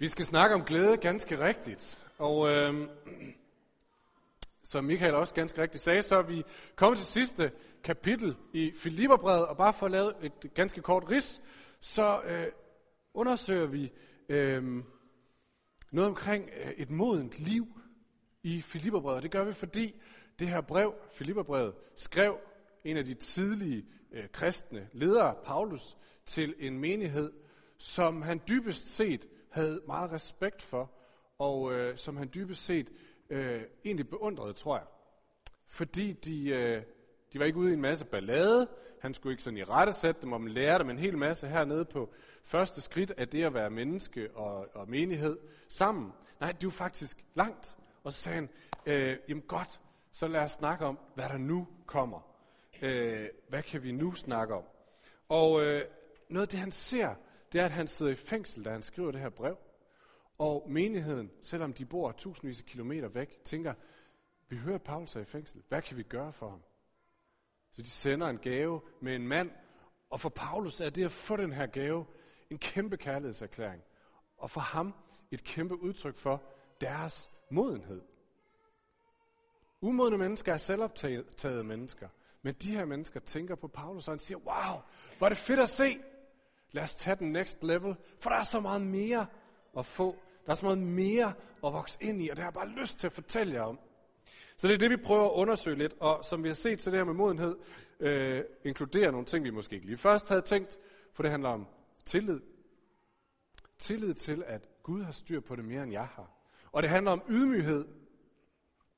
Vi skal snakke om glæde ganske rigtigt. Og øh, som Michael også ganske rigtigt sagde, så er vi kommet til sidste kapitel i Filipperbrevet, og bare for at lave et ganske kort ris, så øh, undersøger vi øh, noget omkring øh, et modent liv i Filipperbrevet. Det gør vi, fordi det her brev, Filipperbrevet, skrev en af de tidlige øh, kristne ledere, Paulus, til en menighed, som han dybest set havde meget respekt for, og øh, som han dybest set øh, egentlig beundrede, tror jeg. Fordi de, øh, de var ikke ude i en masse ballade, han skulle ikke sådan i rette sætte dem, og man lære dem en hel masse hernede på første skridt af det at være menneske og, og menighed sammen. Nej, det var faktisk langt. Og så sagde han, øh, jamen godt, så lad os snakke om, hvad der nu kommer. Øh, hvad kan vi nu snakke om? Og øh, noget af det, han ser, det er, at han sidder i fængsel, da han skriver det her brev. Og menigheden, selvom de bor tusindvis af kilometer væk, tænker, vi hører, at Paulus er i fængsel. Hvad kan vi gøre for ham? Så de sender en gave med en mand, og for Paulus er det at få den her gave en kæmpe kærlighedserklæring. Og for ham et kæmpe udtryk for deres modenhed. Umodne mennesker er selvoptagede mennesker. Men de her mennesker tænker på Paulus, og han siger, wow, hvor er det fedt at se. Lad os tage den next level, for der er så meget mere at få. Der er så meget mere at vokse ind i, og det har jeg bare lyst til at fortælle jer om. Så det er det, vi prøver at undersøge lidt, og som vi har set til det her med modenhed, øh, inkluderer nogle ting, vi måske ikke lige først havde tænkt, for det handler om tillid. Tillid til, at Gud har styr på det mere, end jeg har. Og det handler om ydmyghed.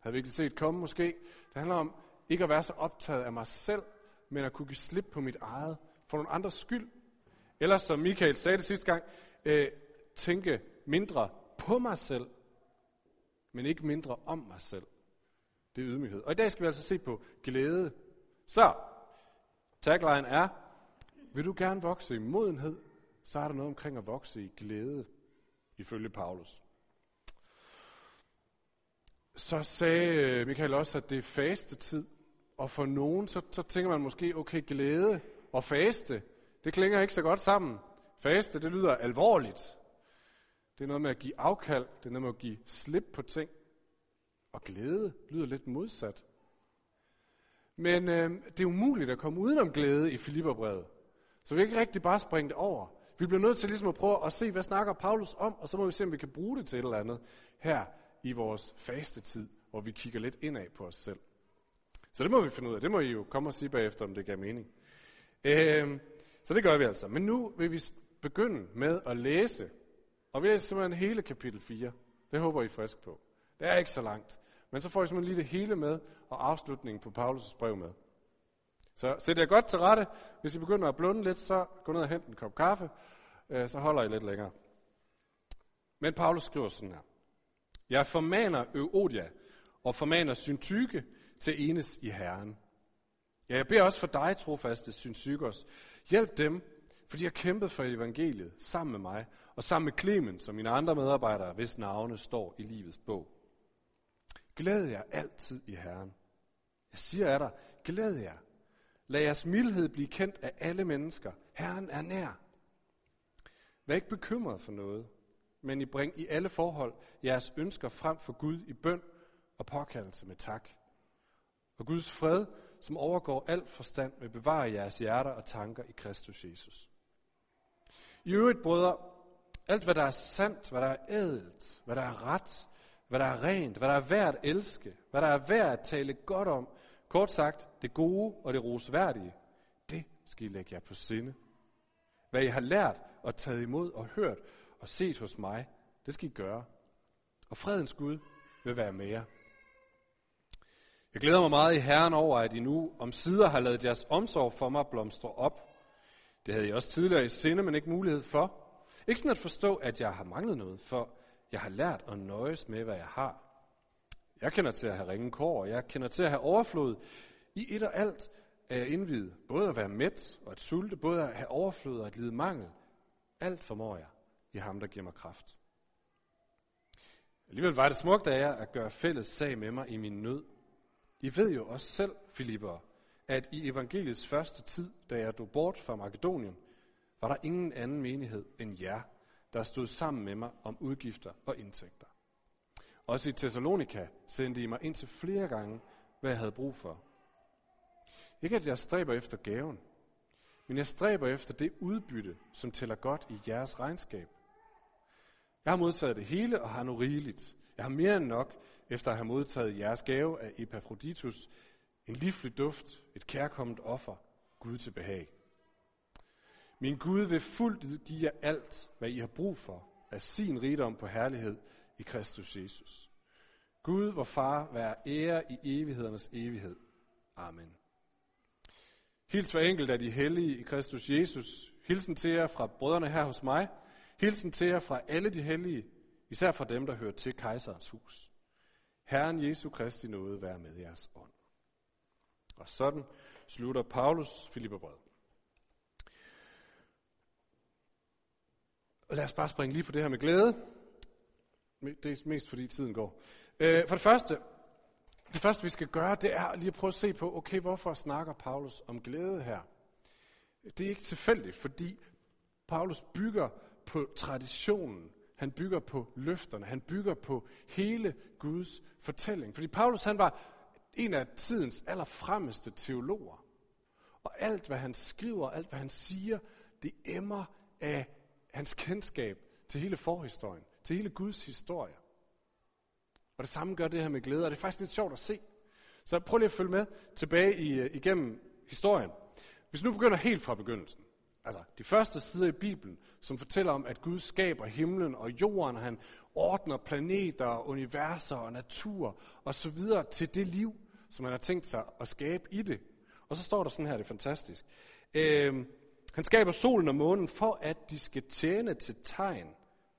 Havde vi ikke set komme måske. Det handler om ikke at være så optaget af mig selv, men at kunne give slip på mit eget, for nogle andres skyld. Eller som Michael sagde det sidste gang, øh, tænke mindre på mig selv, men ikke mindre om mig selv. Det er ydmyghed. Og i dag skal vi altså se på glæde. Så, tagline er, vil du gerne vokse i modenhed, så er der noget omkring at vokse i glæde, ifølge Paulus. Så sagde øh, Michael også, at det er faste tid. Og for nogen, så, så tænker man måske, okay, glæde og faste, det klinger ikke så godt sammen. Faste, det lyder alvorligt. Det er noget med at give afkald, det er noget med at give slip på ting. Og glæde lyder lidt modsat. Men øh, det er umuligt at komme udenom glæde i Filipperbrevet. Så vi kan ikke rigtig bare springe det over. Vi bliver nødt til ligesom at prøve at se, hvad snakker Paulus om, og så må vi se, om vi kan bruge det til et eller andet her i vores faste tid, hvor vi kigger lidt indad på os selv. Så det må vi finde ud af. Det må I jo komme og sige bagefter, om det giver mening. Øh, så det gør vi altså. Men nu vil vi begynde med at læse. Og vi læser simpelthen hele kapitel 4. Det håber I frisk på. Det er ikke så langt. Men så får I simpelthen lige det hele med, og afslutningen på Paulus' brev med. Så sæt jer godt til rette. Hvis I begynder at blunde lidt, så gå ned og hent en kop kaffe. Øh, så holder I lidt længere. Men Paulus skriver sådan her. Jeg formaner Øodia og formaner Syntyke til enes i Herren. Ja, jeg beder også for dig, trofaste Synsykos. Hjælp dem, for de har kæmpet for evangeliet sammen med mig, og sammen med Clemens og mine andre medarbejdere, hvis navne står i livets bog. Glæd jer altid i Herren. Jeg siger af dig, glæd jer. Lad jeres mildhed blive kendt af alle mennesker. Herren er nær. Vær ikke bekymret for noget, men I bring i alle forhold jeres ønsker frem for Gud i bøn og påkaldelse med tak. Og Guds fred, som overgår alt forstand, vil bevare jeres hjerter og tanker i Kristus Jesus. I øvrigt, brødre, alt hvad der er sandt, hvad der er ædelt, hvad der er ret, hvad der er rent, hvad der er værd at elske, hvad der er værd at tale godt om, kort sagt, det gode og det rosværdige, det skal I lægge jer på sinde. Hvad I har lært og taget imod og hørt og set hos mig, det skal I gøre. Og fredens Gud vil være med jer. Jeg glæder mig meget i Herren over, at I nu om sider har lavet jeres omsorg for mig blomstre op. Det havde jeg også tidligere i sinde, men ikke mulighed for. Ikke sådan at forstå, at jeg har manglet noget, for jeg har lært at nøjes med, hvad jeg har. Jeg kender til at have ringe kår, og jeg kender til at have overflod. I et og alt er jeg indvidet. Både at være mæt og at sulte, både at have overflod og at lide mangel. Alt formår jeg i ham, der giver mig kraft. Alligevel var det smukt af jer at gøre fælles sag med mig i min nød. I ved jo også selv, Filipper, at i evangeliets første tid, da jeg drog bort fra Makedonien, var der ingen anden menighed end jer, der stod sammen med mig om udgifter og indtægter. Også i Thessalonika sendte I mig ind til flere gange, hvad jeg havde brug for. Ikke at jeg stræber efter gaven, men jeg stræber efter det udbytte, som tæller godt i jeres regnskab. Jeg har modtaget det hele og har nu rigeligt. Jeg har mere end nok, efter at have modtaget jeres gave af Epaphroditus, en livlig duft, et kærkommet offer, Gud til behag. Min Gud vil fuldt give jer alt, hvad I har brug for, af sin rigdom på herlighed i Kristus Jesus. Gud, vor far, være ære i evighedernes evighed. Amen. Hils hver enkelt af de hellige i Kristus Jesus. Hilsen til jer fra brødrene her hos mig. Hilsen til jer fra alle de hellige, især fra dem, der hører til kejserens hus. Herren Jesu Kristi nåde være med jeres ånd. Og sådan slutter Paulus Filipperbrevet. Lad os bare springe lige på det her med glæde. Det er mest fordi tiden går. Øh, for det første, det første vi skal gøre, det er lige at prøve at se på, okay, hvorfor snakker Paulus om glæde her? Det er ikke tilfældigt, fordi Paulus bygger på traditionen. Han bygger på løfterne. Han bygger på hele Guds fortælling. Fordi Paulus han var en af tidens allerfremmeste teologer. Og alt, hvad han skriver, alt, hvad han siger, det emmer af hans kendskab til hele forhistorien, til hele Guds historie. Og det samme gør det her med glæde, og det er faktisk lidt sjovt at se. Så prøv lige at følge med tilbage i, øh, igennem historien. Hvis nu begynder helt fra begyndelsen, altså de første sider i Bibelen, som fortæller om, at Gud skaber himlen og jorden, og han ordner planeter, universer og natur og så videre til det liv, som han har tænkt sig at skabe i det. Og så står der sådan her, det er fantastisk. Øh, han skaber solen og månen for, at de skal tjene til tegn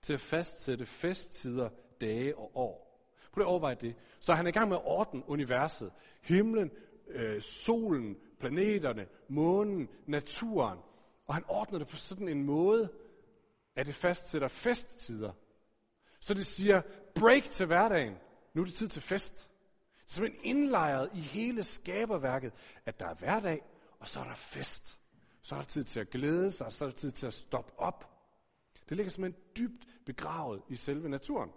til at fastsætte festtider, dage og år. Prøv at overveje det. Så han er i gang med at ordne universet. Himlen, øh, solen, planeterne, månen, naturen. Og han ordner det på sådan en måde, at det fastsætter festtider. Så det siger, break til hverdagen. Nu er det tid til fest. Det er simpelthen indlejret i hele skaberværket, at der er hverdag, og så er der fest. Så er der tid til at glæde sig, og så er der tid til at stoppe op. Det ligger simpelthen dybt begravet i selve naturen.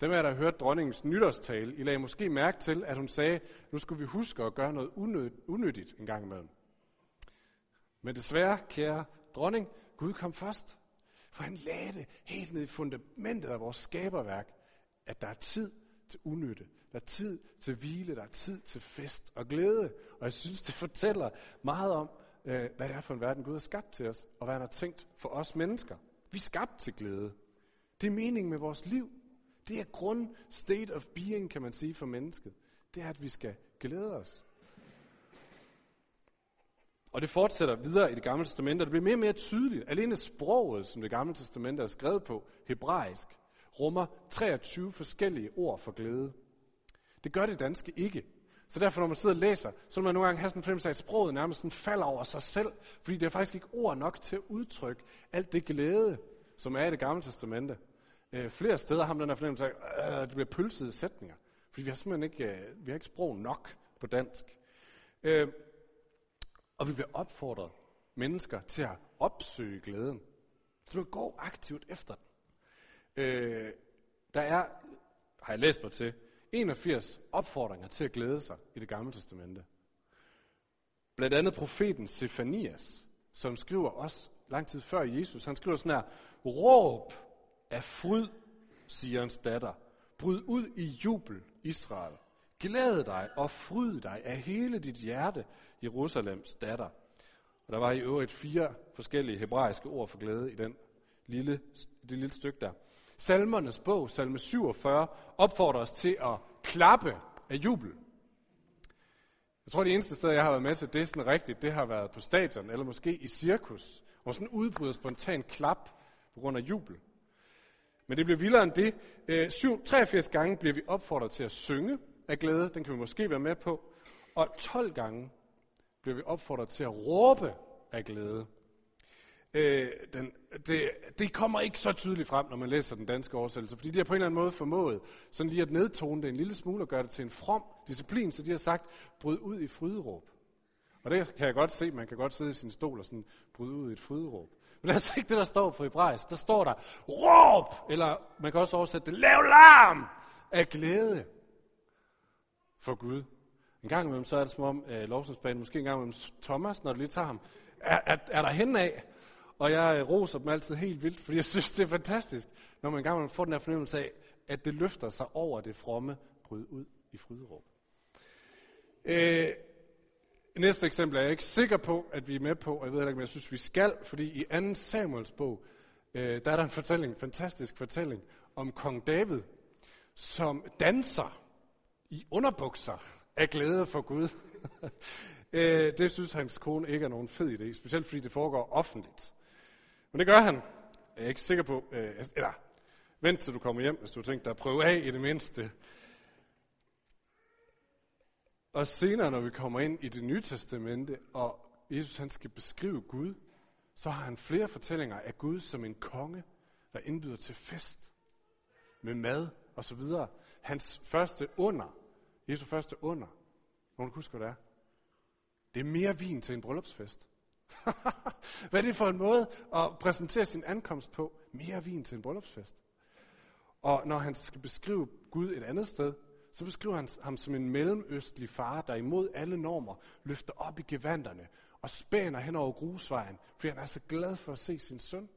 Dem af der hørt dronningens nytårstale, I lagde måske mærke til, at hun sagde, nu skulle vi huske at gøre noget unødigt en gang imellem. Men desværre, kære dronning, Gud kom først. For han lagde det helt ned i fundamentet af vores skaberværk, at der er tid til unytte. Der er tid til hvile, der er tid til fest og glæde. Og jeg synes, det fortæller meget om, øh, hvad det er for en verden, Gud har skabt til os, og hvad han har tænkt for os mennesker. Vi er skabt til glæde. Det er meningen med vores liv. Det er grund state of being, kan man sige, for mennesket. Det er, at vi skal glæde os. Og det fortsætter videre i det gamle testamente, og det bliver mere og mere tydeligt. Alene sproget, som det gamle testamente er skrevet på, hebraisk, rummer 23 forskellige ord for glæde. Det gør det danske ikke. Så derfor, når man sidder og læser, så vil man nogle gange have sådan en fornemmelse af, at sproget nærmest sådan falder over sig selv, fordi det er faktisk ikke ord nok til at udtrykke alt det glæde, som er i det gamle testamente. Øh, flere steder har man den her fornemmelse af, at øh, det bliver pølsede sætninger, fordi vi har simpelthen ikke, øh, vi har ikke sprog nok på dansk. Øh, og vi bliver opfordret mennesker til at opsøge glæden. Så du gå aktivt efter den. Øh, der er, har jeg læst mig til, 81 opfordringer til at glæde sig i det gamle testamente. Blandt andet profeten Sefanias, som skriver også lang tid før Jesus, han skriver sådan her, råb af fryd, siger hans datter, bryd ud i jubel, Israel. Glæd dig og fryd dig af hele dit hjerte, Jerusalems datter. Og der var i øvrigt fire forskellige hebraiske ord for glæde i den lille, det lille stykke der. Salmernes bog, salme 47, opfordrer os til at klappe af jubel. Jeg tror, det eneste sted, jeg har været med til det sådan rigtigt, det har været på stadion, eller måske i cirkus, hvor sådan udbryder spontan klap på grund af jubel. Men det bliver vildere end det. Øh, 83 gange bliver vi opfordret til at synge af glæde, den kan vi måske være med på. Og 12 gange bliver vi opfordret til at råbe af glæde. Øh, den, det, det kommer ikke så tydeligt frem, når man læser den danske oversættelse, fordi de har på en eller anden måde formået sådan lige at nedtone det en lille smule og gøre det til en from disciplin, så de har sagt, bryd ud i fryderåb. Og det kan jeg godt se, man kan godt sidde i sin stol og sådan bryde ud i et fryderåb. Men det er altså ikke det, der står på hebraisk. Der står der, råb, eller man kan også oversætte det, lav larm af glæde for Gud. En gang imellem, så er det som om øh, lovsensbanen, måske en gang imellem Thomas, når du lige tager ham, er, er, er der hen af. Og jeg øh, roser dem altid helt vildt, fordi jeg synes, det er fantastisk, når man en gang imellem får den her fornemmelse af, at det løfter sig over det fromme bryd ud i fryderåb. Øh, næste eksempel er jeg ikke sikker på, at vi er med på, og jeg ved ikke, om jeg synes, vi skal, fordi i 2. Samuels bog, øh, der er der en fortælling, en fantastisk fortælling, om kong David, som danser i underbukser af glæde for Gud. Øh, det synes hans kone ikke er nogen fed idé, specielt fordi det foregår offentligt. Men det gør han. Jeg er ikke sikker på, øh, eller vent til du kommer hjem, hvis du har tænkt dig at prøve af i det mindste. Og senere, når vi kommer ind i det nye testamente, og Jesus han skal beskrive Gud, så har han flere fortællinger af Gud som en konge, der indbyder til fest med mad og så videre. Hans første under, Jesu første under, nogen husker, hvad det er? Det er mere vin til en bryllupsfest. hvad er det for en måde at præsentere sin ankomst på? Mere vin til en bryllupsfest. Og når han skal beskrive Gud et andet sted, så beskriver han ham som en mellemøstlig far, der imod alle normer løfter op i gevanderne og spænder hen over grusvejen, fordi han er så glad for at se sin søn.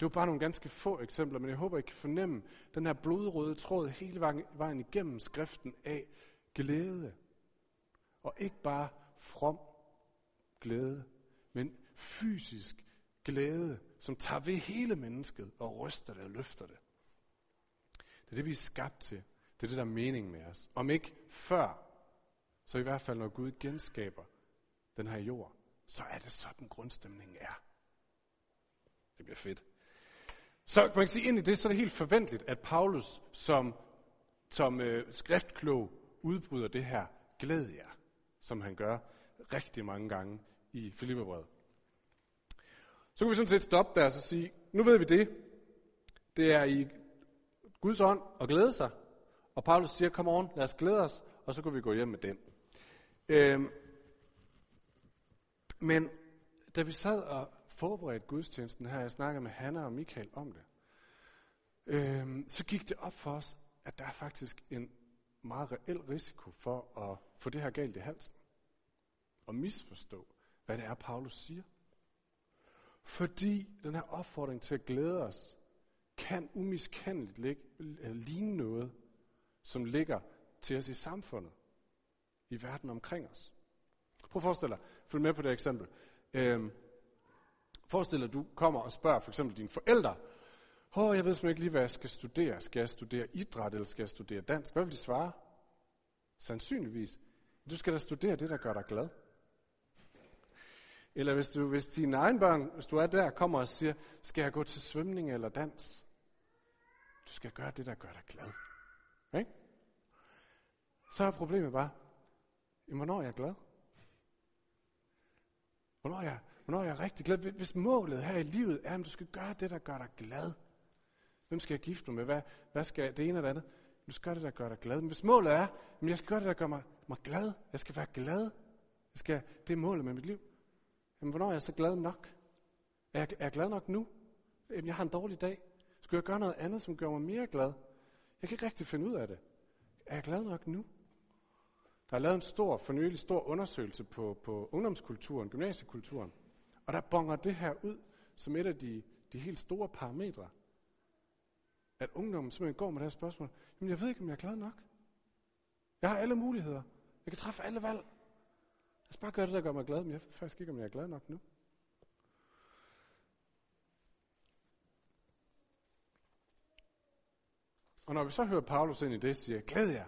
Det var bare nogle ganske få eksempler, men jeg håber, I kan fornemme den her blodrøde tråd hele vejen igennem skriften af glæde. Og ikke bare from glæde, men fysisk glæde, som tager ved hele mennesket og ryster det og løfter det. Det er det, vi er skabt til. Det er det, der er mening med os. Om ikke før, så i hvert fald når Gud genskaber den her jord, så er det sådan grundstemningen er. Det bliver fedt. Så man kan sige, ind i det, så er det helt forventeligt, at Paulus som, som øh, skriftklog udbryder det her glæd jer, som han gør rigtig mange gange i Filipperbrevet. Så kan vi sådan set stoppe der og så sige, nu ved vi det. Det er i Guds ånd at glæde sig. Og Paulus siger, kom on, lad os glæde os, og så kan vi gå hjem med den. Øhm, men da vi sad og forberedt gudstjenesten her, jeg snakkede med Hanna og Michael om det, øhm, så gik det op for os, at der er faktisk en meget reel risiko for at få det her galt i halsen. Og misforstå, hvad det er, Paulus siger. Fordi den her opfordring til at glæde os, kan umiskendeligt øh, ligne noget, som ligger til os i samfundet, i verden omkring os. Prøv at forestille dig, følg med på det eksempel. Øhm, forestil dig, at du kommer og spørger for eksempel dine forældre, Åh, oh, jeg ved simpelthen ikke lige, hvad jeg skal studere. Skal jeg studere idræt, eller skal jeg studere dansk? Hvad vil de svare? Sandsynligvis. Du skal da studere det, der gør dig glad. Eller hvis, du, hvis dine egen børn, hvis du er der, kommer og siger, skal jeg gå til svømning eller dans? Du skal gøre det, der gør dig glad. Ikke? Så er problemet bare, hvornår er jeg glad? Hvornår er jeg, hvornår er jeg rigtig glad? Hvis målet her i livet er, at du skal gøre det, der gør dig glad. Hvem skal jeg gifte mig med? Hvad, hvad skal det ene eller andet? Du skal gøre det, der gør dig glad. Men hvis målet er, at jeg skal gøre det, der gør mig, mig glad. Jeg skal være glad. Jeg skal, det er målet med mit liv. Jamen, hvornår er jeg så glad nok? Er jeg, er jeg glad nok nu? Jamen, jeg har en dårlig dag. Skulle jeg gøre noget andet, som gør mig mere glad? Jeg kan ikke rigtig finde ud af det. Er jeg glad nok nu? Der er lavet en stor, fornyelig stor undersøgelse på, på ungdomskulturen, gymnasiekulturen. Og der bonger det her ud som et af de, de helt store parametre. At ungdommen simpelthen går med det her spørgsmål. Jamen jeg ved ikke, om jeg er glad nok. Jeg har alle muligheder. Jeg kan træffe alle valg. Jeg skal bare gøre det, der gør mig glad, men jeg ved faktisk ikke, om jeg er glad nok nu. Og når vi så hører Paulus ind i det, siger, glæd jer,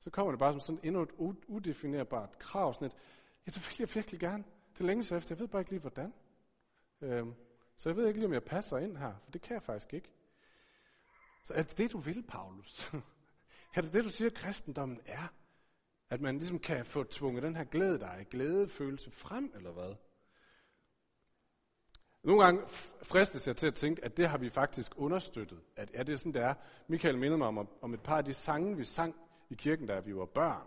så kommer det bare som sådan endnu et udefinerbart krav, sådan et, ja, det vil jeg virkelig gerne. Det længes efter, jeg ved bare ikke lige, hvordan. Øhm, så jeg ved ikke lige, om jeg passer ind her, for det kan jeg faktisk ikke. Så er det det, du vil, Paulus? er det det, du siger, kristendommen er? At man ligesom kan få tvunget den her glæde, der glædefølelse frem, eller hvad? Nogle gange fristes jeg til at tænke, at det har vi faktisk understøttet. At er det sådan, det er. Michael mindede mig om, om et par af de sange, vi sang i kirken, da vi var børn.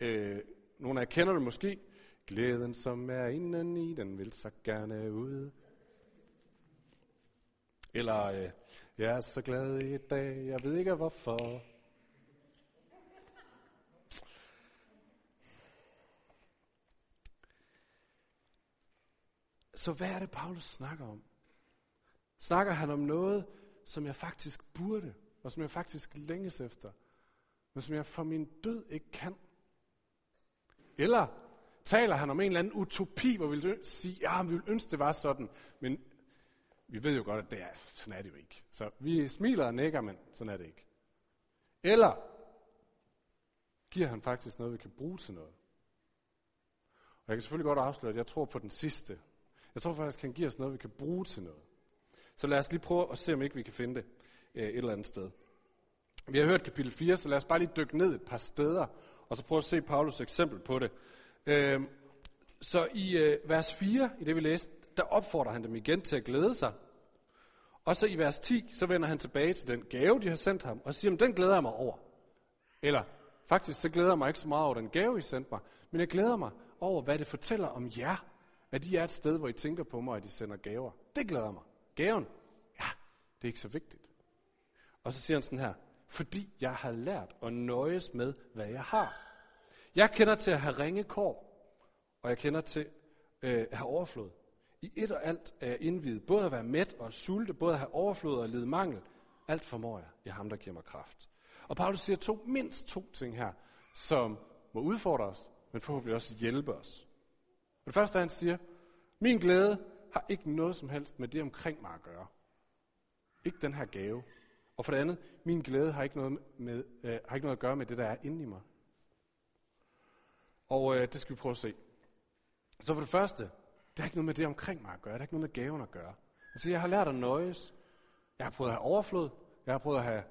Øh, nogle af jer kender det måske. Glæden, som er indeni, den vil så gerne ud. Eller, øh, jeg er så glad i dag, jeg ved ikke hvorfor. Så hvad er det, Paulus snakker om? Snakker han om noget, som jeg faktisk burde, og som jeg faktisk længes efter, men som jeg for min død ikke kan? Eller taler han om en eller anden utopi, hvor vi vil sige, ja, vi vil ønske, det var sådan, men vi ved jo godt, at det er, sådan er det jo ikke. Så vi smiler og nikker, men sådan er det ikke. Eller giver han faktisk noget, vi kan bruge til noget. Og jeg kan selvfølgelig godt afsløre, at jeg tror på den sidste. Jeg tror faktisk, at han giver os noget, vi kan bruge til noget. Så lad os lige prøve at se, om ikke vi kan finde det øh, et eller andet sted. Vi har hørt kapitel 4, så lad os bare lige dykke ned et par steder, og så prøve at se Paulus eksempel på det. Øh, så i øh, vers 4, i det vi læste, der opfordrer han dem igen til at glæde sig. Og så i vers 10, så vender han tilbage til den gave, de har sendt ham, og siger, den glæder jeg mig over. Eller faktisk, så glæder jeg mig ikke så meget over den gave, I sendte mig, men jeg glæder mig over, hvad det fortæller om jer, at I er et sted, hvor I tænker på mig, og at I sender gaver. Det glæder mig. Gaven, ja, det er ikke så vigtigt. Og så siger han sådan her, fordi jeg har lært at nøjes med, hvad jeg har. Jeg kender til at have ringe kår, og jeg kender til øh, at have overflod. I et og alt er jeg indvidet, både at være mæt og sulte, både at have overflod og lide mangel. Alt formår jeg i ham, der giver mig kraft. Og Paulus siger to, mindst to ting her, som må udfordre os, men forhåbentlig også hjælpe os. Og det første, han siger, min glæde har ikke noget som helst med det omkring mig at gøre. Ikke den her gave. Og for det andet, min glæde har ikke noget, med, øh, har ikke noget at gøre med det, der er inde i mig. Og øh, det skal vi prøve at se. Så for det første, det har ikke noget med det omkring mig at gøre. Det har ikke noget med gaven at gøre. Altså, jeg har lært at nøjes. Jeg har prøvet at have overflod. Jeg har prøvet at have,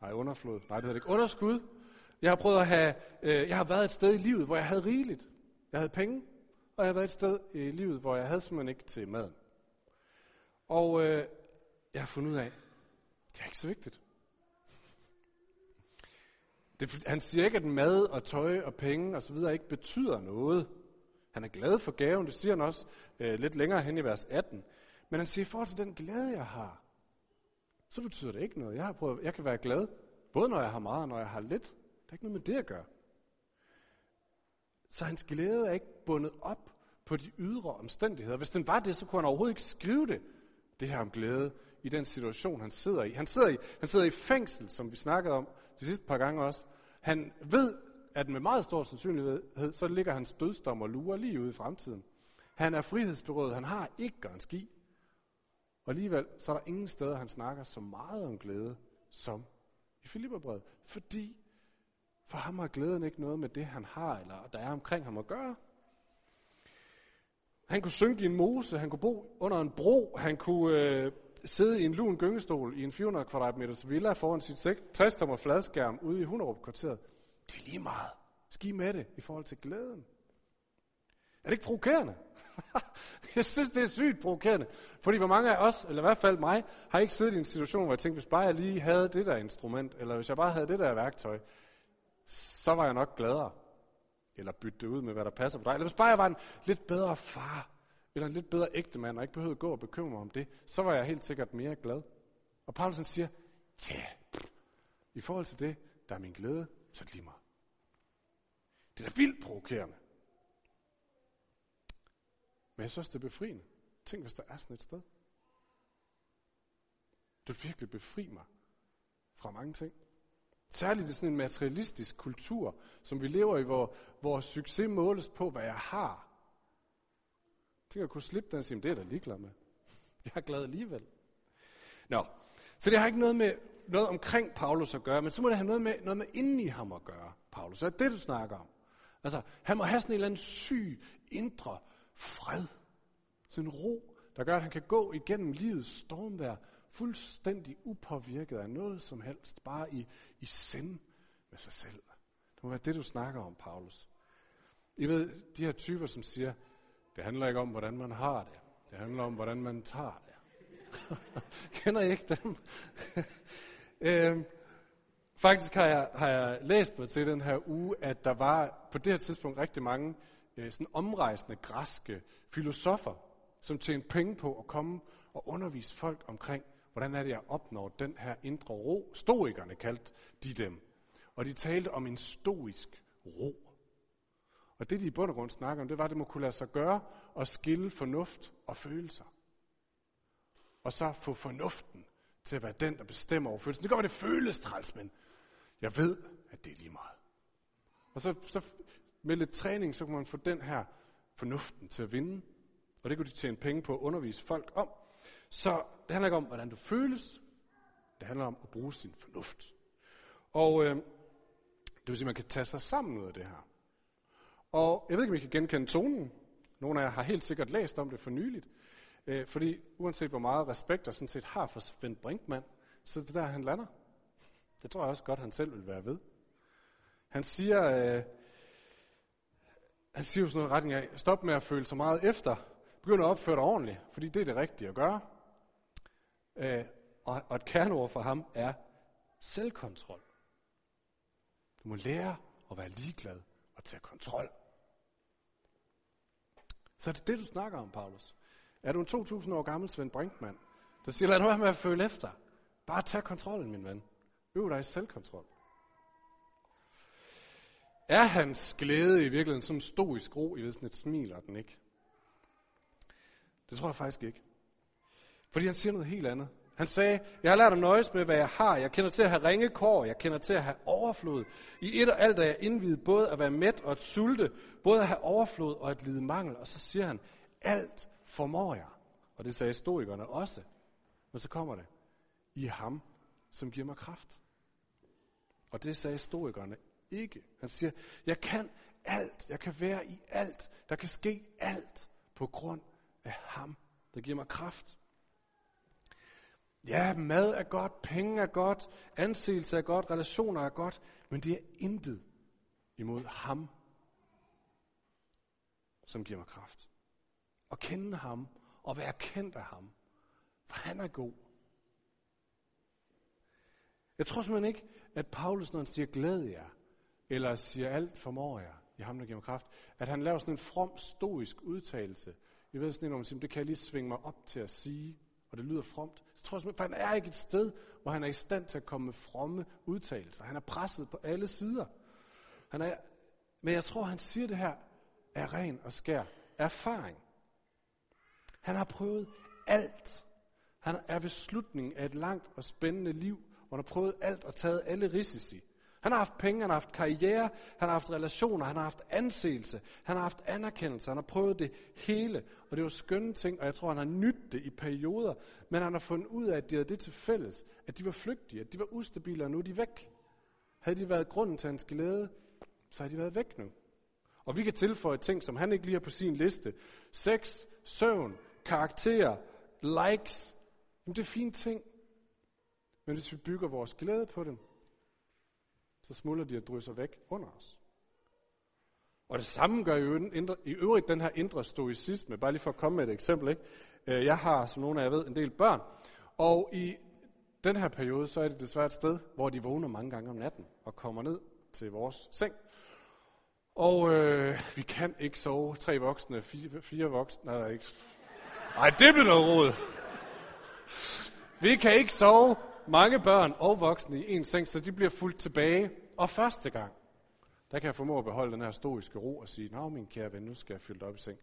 nej, underflod. Nej, det hedder ikke. Underskud. Jeg har prøvet at have, øh, jeg har været et sted i livet, hvor jeg havde rigeligt. Jeg havde penge. Og jeg har været et sted i livet, hvor jeg havde simpelthen ikke til maden. Og øh, jeg har fundet ud af, det er ikke så vigtigt. Det, han siger ikke, at mad og tøj og penge og så videre ikke betyder noget. Han er glad for gaven, det siger han også øh, lidt længere hen i vers 18. Men han siger, i forhold til den glæde, jeg har, så betyder det ikke noget. Jeg, har prøvet, jeg kan være glad, både når jeg har meget og når jeg har lidt. Der er ikke noget med det at gøre. Så hans glæde er ikke bundet op på de ydre omstændigheder. Hvis den var det, så kunne han overhovedet ikke skrive det, det her om glæde, i den situation, han sidder i. Han sidder i, han sidder i fængsel, som vi snakkede om de sidste par gange også. Han ved, at med meget stor sandsynlighed, så ligger hans dødsdom og lurer lige ude i fremtiden. Han er frihedsberøvet, han har ikke en ski. Og alligevel, så er der ingen steder, han snakker så meget om glæde, som i Filipperbrevet. Fordi for ham har glæden ikke noget med det, han har, eller der er omkring ham at gøre. Han kunne synge i en mose, han kunne bo under en bro, han kunne øh, sidde i en lun gyngestol i en 400 kvadratmeters villa foran sit 60 tommer fladskærm ude i Hunderup-kvarteret. Det er lige meget. Ski med det i forhold til glæden. Er det ikke provokerende? jeg synes, det er sygt provokerende. Fordi hvor mange af os, eller i hvert fald mig, har ikke siddet i en situation, hvor jeg tænkte, hvis bare jeg lige havde det der instrument, eller hvis jeg bare havde det der værktøj, så var jeg nok gladere. Eller bytte det ud med, hvad der passer på dig. Eller hvis bare jeg var en lidt bedre far, eller en lidt bedre ægtemand, og ikke behøvede at gå og bekymre mig om det, så var jeg helt sikkert mere glad. Og Paulus siger, ja, yeah, i forhold til det, der er min glæde, så det lige mig. Det er da vildt provokerende. Men jeg synes, det er befriende. Tænk, hvis der er sådan et sted. Det vil virkelig befri mig fra mange ting. Særligt i sådan en materialistisk kultur, som vi lever i, hvor, hvor succes måles på, hvad jeg har. Tænk at kunne slippe den og sige, det er da ligeglad med. Jeg er glad alligevel. Nå, så det har ikke noget med noget omkring Paulus at gøre, men så må det have noget med, noget med inden i ham at gøre, Paulus. Det er det, du snakker om. Altså, han må have sådan en eller anden syg, indre fred. Sådan en ro, der gør, at han kan gå igennem livets stormvær, fuldstændig upåvirket af noget som helst, bare i, i sind med sig selv. Det må være det, du snakker om, Paulus. I ved, de her typer, som siger, det handler ikke om, hvordan man har det. Det handler om, hvordan man tager det. Kender I ikke dem? øhm, faktisk har jeg, har jeg læst mig til den her uge, at der var på det her tidspunkt rigtig mange øh, sådan omrejsende græske filosofer, som tjente penge på at komme og undervise folk omkring, hvordan er det, jeg opnår den her indre ro. Stoikerne kaldte de dem. Og de talte om en stoisk ro. Og det, de i bund og grund snakker om, det var, at det må kunne lade sig gøre at skille fornuft og følelser. Og så få fornuften til at være den, der bestemmer over følelsen. Det gør, at det føles træls, men jeg ved, at det er lige meget. Og så, så med lidt træning, så kunne man få den her fornuften til at vinde. Og det kunne de tjene penge på at undervise folk om. Så det handler ikke om, hvordan du føles. Det handler om at bruge sin fornuft. Og øh, det vil sige, at man kan tage sig sammen ud af det her. Og jeg ved ikke, om I kan genkende tonen. Nogle af jer har helt sikkert læst om det for nyligt. Øh, fordi uanset hvor meget respekt der sådan set har for Svend Brinkmann, så det der, han lander. Det tror jeg også godt, han selv vil være ved. Han siger, øh, han siger jo sådan noget retning af, stop med at føle så meget efter, begynd at opføre dig ordentligt, fordi det er det rigtige at gøre. Øh, og, og et kerneord for ham er selvkontrol. Du må lære at være ligeglad og tage kontrol. Så er det det, du snakker om, Paulus. Er du en 2000 år gammel Svend Brinkmann, der siger, lad nu være med at føle efter. Bare tag kontrollen, min ven. Øv dig i selvkontrol. Er hans glæde i virkeligheden sådan stoisk ro i sådan et smil, den ikke? Det tror jeg faktisk ikke. Fordi han siger noget helt andet. Han sagde, jeg har lært at nøjes med, hvad jeg har. Jeg kender til at have ringe kår. Jeg kender til at have overflod. I et og alt er jeg indvidet både at være mæt og at sulte. Både at have overflod og at lide mangel. Og så siger han, alt formår jeg. Og det sagde stoikerne også. Men så kommer det. I ham, som giver mig kraft. Og det sagde stoikerne ikke. Han siger, jeg kan alt. Jeg kan være i alt. Der kan ske alt på grund af ham, der giver mig kraft. Ja, mad er godt, penge er godt, anseelse er godt, relationer er godt, men det er intet imod ham, som giver mig kraft. At kende ham og være kendt af ham, for han er god. Jeg tror simpelthen ikke, at Paulus, når han siger glæd jer, eller siger alt formår jer i ham, der giver mig kraft, at han laver sådan en from, stoisk udtalelse. Jeg ved sådan en, hvor man siger, det kan jeg lige svinge mig op til at sige, og det lyder fromt. Jeg tror simpelthen, for han er ikke et sted, hvor han er i stand til at komme med fromme udtalelser. Han er presset på alle sider. Han er, men jeg tror, han siger det her af ren og skær erfaring. Han har prøvet alt. Han er ved slutningen af et langt og spændende liv, hvor han har prøvet alt og taget alle risici. Han har haft penge, han har haft karriere, han har haft relationer, han har haft anseelse, han har haft anerkendelse, han har prøvet det hele. Og det var skønne ting, og jeg tror, han har nydt det i perioder. Men han har fundet ud af, at de havde det til fælles, at de var flygtige, at de var ustabile, og nu er de væk. Havde de været grunden til hans glæde, så har de været væk nu. Og vi kan tilføje ting, som han ikke lige har på sin liste. Sex, søvn, karakter, likes. Jamen, det er fine ting. Men hvis vi bygger vores glæde på dem, så smuldrer de og drysser væk under os. Og det samme gør jo i øvrigt den her indre stoicisme. Bare lige for at komme med et eksempel. Ikke? Øh, jeg har, som nogle af jer ved, en del børn. Og i den her periode, så er det desværre et sted, hvor de vågner mange gange om natten og kommer ned til vores seng. Og øh, vi kan ikke sove tre voksne, fire, fire voksne, nej, ikke. Nej, det bliver noget råd. Vi kan ikke sove mange børn og voksne i en seng, så de bliver fuldt tilbage. Og første gang, der kan jeg formå at beholde den her stoiske ro og sige, Nå, min kære ven, nu skal jeg fylde op i seng.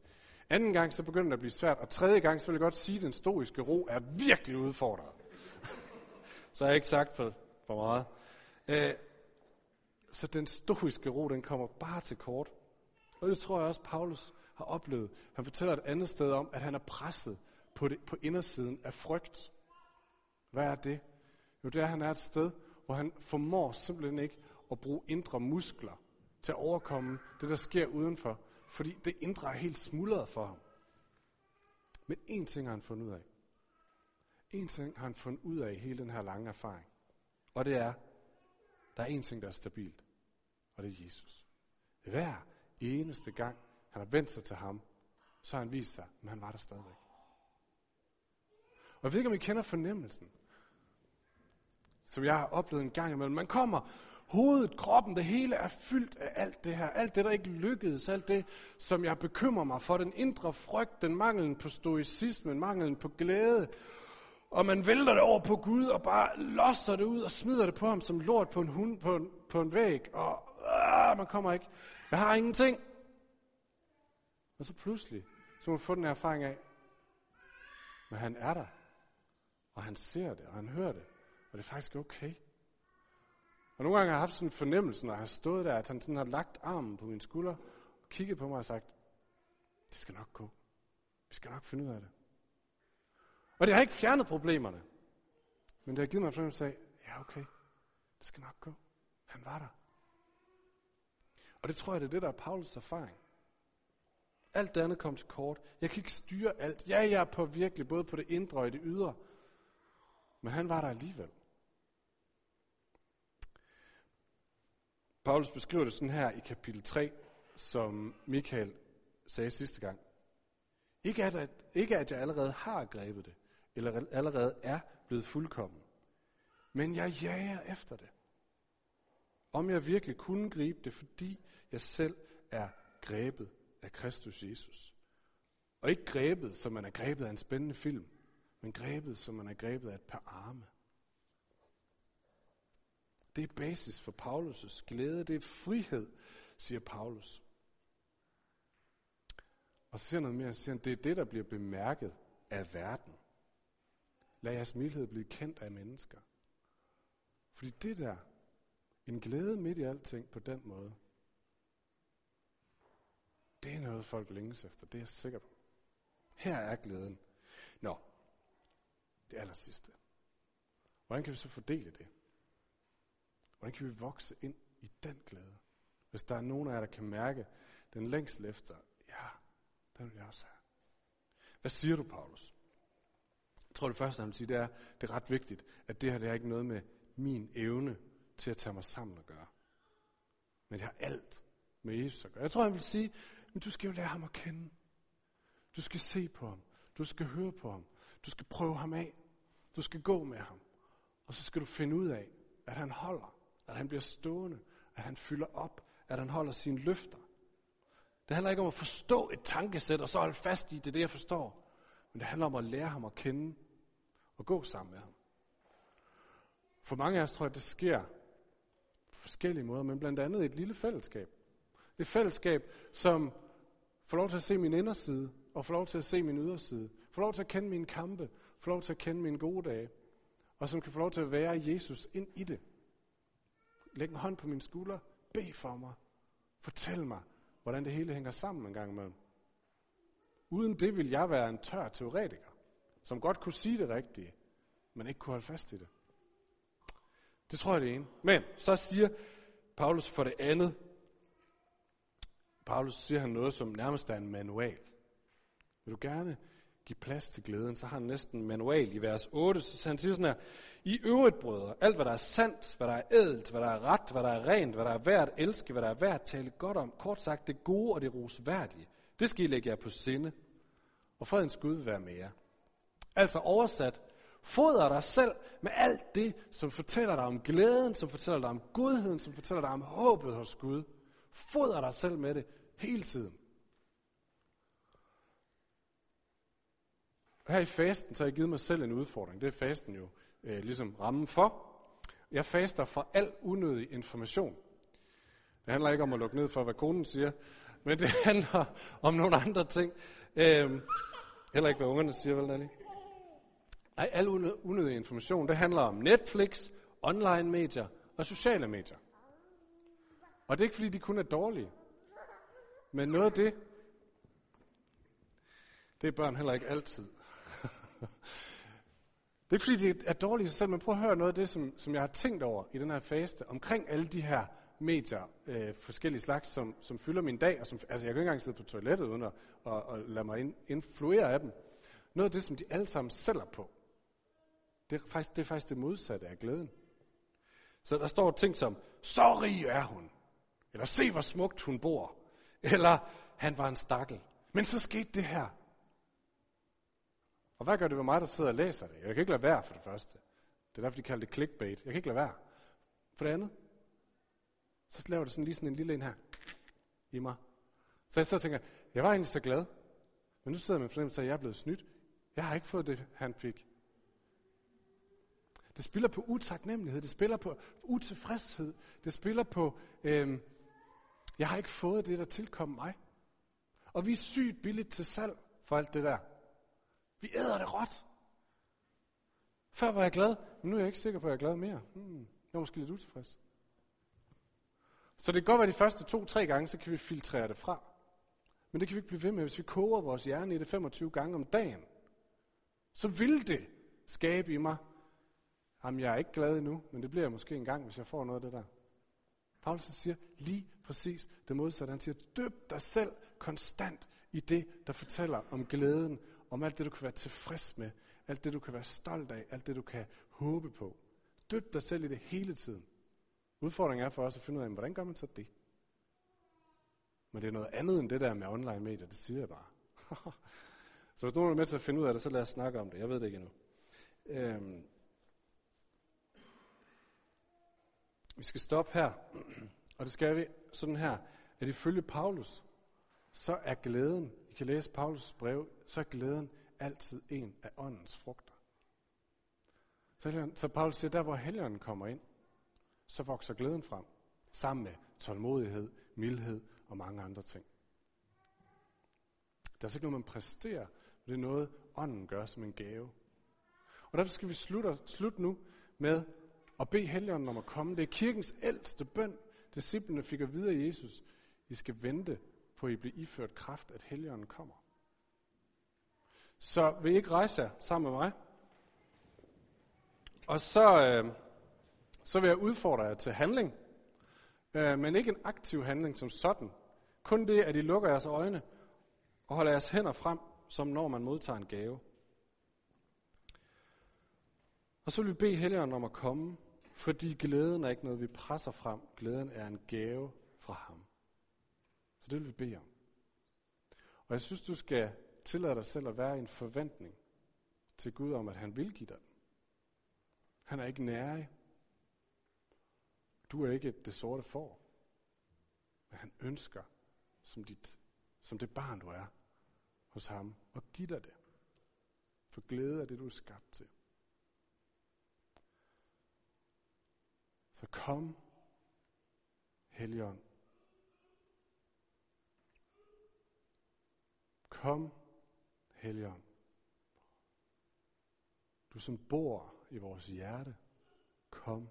Anden gang, så begynder det at blive svært. Og tredje gang, så vil jeg godt sige, at den stoiske ro er virkelig udfordret. så har jeg ikke sagt for, for meget. Øh, så den stoiske ro, den kommer bare til kort. Og det tror jeg også, Paulus har oplevet. Han fortæller et andet sted om, at han er presset på, det, på indersiden af frygt. Hvad er det? Jo, det er, at han er et sted, hvor han formår simpelthen ikke at bruge indre muskler til at overkomme det, der sker udenfor. Fordi det indre er helt smuldret for ham. Men én ting har han fundet ud af. En ting har han fundet ud af i hele den her lange erfaring. Og det er, der er en ting, der er stabilt. Og det er Jesus. Hver eneste gang, han har vendt sig til ham, så har han vist sig, men han var der stadigvæk. Og jeg ved ikke, om I kender fornemmelsen som jeg har oplevet en gang imellem. Man kommer Hovedet, kroppen, det hele er fyldt af alt det her. Alt det, der ikke lykkedes. Alt det, som jeg bekymrer mig for. Den indre frygt, den manglen på stoicismen, manglen på glæde. Og man vælter det over på Gud og bare losser det ud og smider det på ham som lort på en hund på en, på en væg. Og øh, man kommer ikke. Jeg har ingenting. Og så pludselig, så må man få den erfaring af, men han er der. Og han ser det, og han hører det. Og det er faktisk okay. Og nogle gange har jeg haft sådan en fornemmelse, når jeg har stået der, at han sådan har lagt armen på min skulder, og kigget på mig og sagt, det skal nok gå. Vi skal nok finde ud af det. Og det har ikke fjernet problemerne. Men det har givet mig en fornemmelse af, ja okay, det skal nok gå. Han var der. Og det tror jeg, det er det, der er Paulus erfaring. Alt det andet kom til kort. Jeg kan ikke styre alt. Ja, jeg er på virkelig, både på det indre og det ydre. Men han var der alligevel. Paulus beskriver det sådan her i kapitel 3, som Michael sagde sidste gang. Ikke at, ikke at jeg allerede har grebet det, eller allerede er blevet fuldkommen, men jeg jager efter det. Om jeg virkelig kunne gribe det, fordi jeg selv er grebet af Kristus Jesus. Og ikke grebet, som man er grebet af en spændende film, men grebet, som man er grebet af et par arme. Det er basis for Paulus' glæde. Det er frihed, siger Paulus. Og så siger han noget mere. Så siger han, det er det, der bliver bemærket af verden. Lad jeres mildhed blive kendt af mennesker. Fordi det der, en glæde midt i alting på den måde, det er noget, folk længes efter. Det er jeg sikker på. Her er glæden. Nå, det aller sidste. Hvordan kan vi så fordele det? Hvordan kan vi vokse ind i den glæde? Hvis der er nogen af jer, der kan mærke den længsel efter, ja, den vil jeg også have. Hvad siger du, Paulus? Jeg tror, det første, han vil sige, det er, det er ret vigtigt, at det her det er ikke noget med min evne til at tage mig sammen og gøre. Men det har alt med Jesus at gøre. Jeg tror, han vil sige, men du skal jo lære ham at kende. Du skal se på ham. Du skal høre på ham. Du skal prøve ham af. Du skal gå med ham. Og så skal du finde ud af, at han holder. At han bliver stående. At han fylder op. At han holder sine løfter. Det handler ikke om at forstå et tankesæt, og så holde fast i det, det jeg forstår. Men det handler om at lære ham at kende. Og gå sammen med ham. For mange af os tror jeg, at det sker på forskellige måder, men blandt andet et lille fællesskab. Et fællesskab, som får lov til at se min inderside, og får lov til at se min yderside. Får lov til at kende mine kampe, får lov til at kende mine gode dage, og som kan få lov til at være Jesus ind i det. Læg en hånd på min skulder, bed for mig, fortæl mig, hvordan det hele hænger sammen en gang imellem. Uden det vil jeg være en tør teoretiker, som godt kunne sige det rigtige, men ikke kunne holde fast i det. Det tror jeg det ene. Men så siger Paulus for det andet, Paulus siger han noget, som nærmest er en manual. Vil du gerne give plads til glæden, så har han næsten en manual i vers 8. Så han siger sådan her, I øvrigt, brødre, alt hvad der er sandt, hvad der er ædelt, hvad der er ret, hvad der er rent, hvad der er værd at elske, hvad der er værd at tale godt om, kort sagt det gode og det rosværdige, det skal I lægge jer på sinde, og fredens Gud vil være med jer. Altså oversat, fodrer dig selv med alt det, som fortæller dig om glæden, som fortæller dig om godheden, som fortæller dig om håbet hos Gud. Fodrer dig selv med det hele tiden. Her i fasten, så har jeg givet mig selv en udfordring. Det er fasten jo øh, ligesom rammen for. Jeg faster for al unødig information. Det handler ikke om at lukke ned for, hvad konen siger, men det handler om nogle andre ting. Øhm, heller ikke, hvad ungerne siger, vel, Nanny? Nej, al unødig information, det handler om Netflix, online medier og sociale medier. Og det er ikke, fordi de kun er dårlige. Men noget af det, det er børn heller ikke altid det er ikke, fordi det er dårligt i sig selv, men prøv at høre noget af det, som, som jeg har tænkt over i den her faste, omkring alle de her medier, øh, forskellige slags, som, som fylder min dag. Og som, altså, jeg kan ikke engang sidde på toilettet uden at, at, og lade mig influere af dem. Noget af det, som de alle sammen sælger på, det er faktisk det, er faktisk det modsatte af glæden. Så der står ting som, så rig er hun. Eller se, hvor smukt hun bor. Eller han var en stakkel. Men så skete det her. Og hvad gør det ved mig, der sidder og læser det? Jeg kan ikke lade være for det første. Det er derfor, de kalder det clickbait. Jeg kan ikke lade være. For det andet, Så laver det sådan lige sådan en lille en her i mig. Så jeg så tænker, jeg var egentlig så glad. Men nu sidder jeg med fornemmelse at jeg er blevet snydt. Jeg har ikke fået det, han fik. Det spiller på utaknemmelighed, det spiller på utilfredshed, det spiller på, øhm, jeg har ikke fået det, der tilkom mig. Og vi er sygt billigt til salg for alt det der. Vi æder det råt. Før var jeg glad, men nu er jeg ikke sikker på, at jeg er glad mere. Hmm, jeg er måske lidt utilfreds. Så det kan godt være de første to-tre gange, så kan vi filtrere det fra. Men det kan vi ikke blive ved med, hvis vi koger vores hjerne i det 25 gange om dagen. Så vil det skabe i mig, jamen jeg er ikke glad endnu, men det bliver jeg måske en gang, hvis jeg får noget af det der. Paulus siger lige præcis det modsatte. Han siger, døb dig selv konstant i det, der fortæller om glæden, om alt det, du kan være tilfreds med, alt det, du kan være stolt af, alt det, du kan håbe på. Dyb dig selv i det hele tiden. Udfordringen er for os at finde ud af, hvordan gør man så det? Men det er noget andet end det der med online medier, det siger jeg bare. så hvis nogen er med til at finde ud af det, så lad os snakke om det. Jeg ved det ikke endnu. Øhm. Vi skal stoppe her, og det skal vi sådan her, at ifølge Paulus, så er glæden, kan læse Paulus brev, så er glæden altid en af åndens frugter. Så, så Paulus siger, der hvor helgenen kommer ind, så vokser glæden frem, sammen med tålmodighed, mildhed og mange andre ting. Der er så ikke noget, man præsterer, men det er noget, ånden gør som en gave. Og derfor skal vi slutte, slutte nu med at bede Helligånden om at komme. Det er kirkens ældste bøn. Disciplene fik at vide af Jesus, I skal vente på, I bliver iført kraft, at Helligånden kommer. Så vil I ikke rejse jer sammen med mig? Og så, øh, så vil jeg udfordre jer til handling. Øh, men ikke en aktiv handling som sådan. Kun det, at I lukker jeres øjne og holder jeres hænder frem, som når man modtager en gave. Og så vil vi bede Helligånden om at komme, fordi glæden er ikke noget, vi presser frem. Glæden er en gave fra ham. Så det vil vi bede om. Og jeg synes, du skal tillade dig selv at være i en forventning til Gud om, at han vil give dig den. Han er ikke nærig. Du er ikke det sorte får. Men han ønsker, som, dit, som det barn du er hos ham, og give dig det. For glæde er det, du er skabt til. Så kom, Helligånd. Kom, Helligånd. Du som bor i vores hjerte, kom,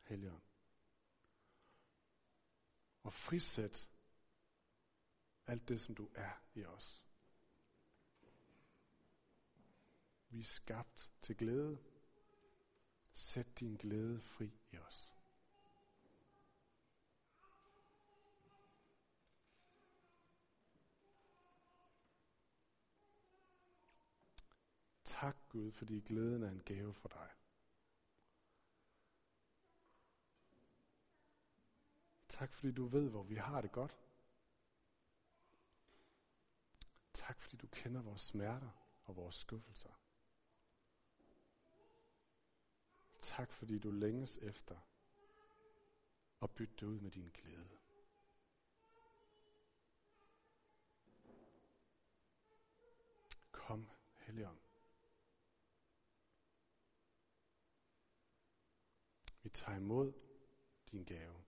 Helligånd. Og frisæt alt det, som du er i os. Vi er skabt til glæde. Sæt din glæde fri i os. Tak Gud, fordi glæden er en gave for dig. Tak fordi du ved, hvor vi har det godt. Tak fordi du kender vores smerter og vores skuffelser. Tak fordi du længes efter at bytte det ud med din glæde. Kom, Helligånd. Vi tager imod din gave.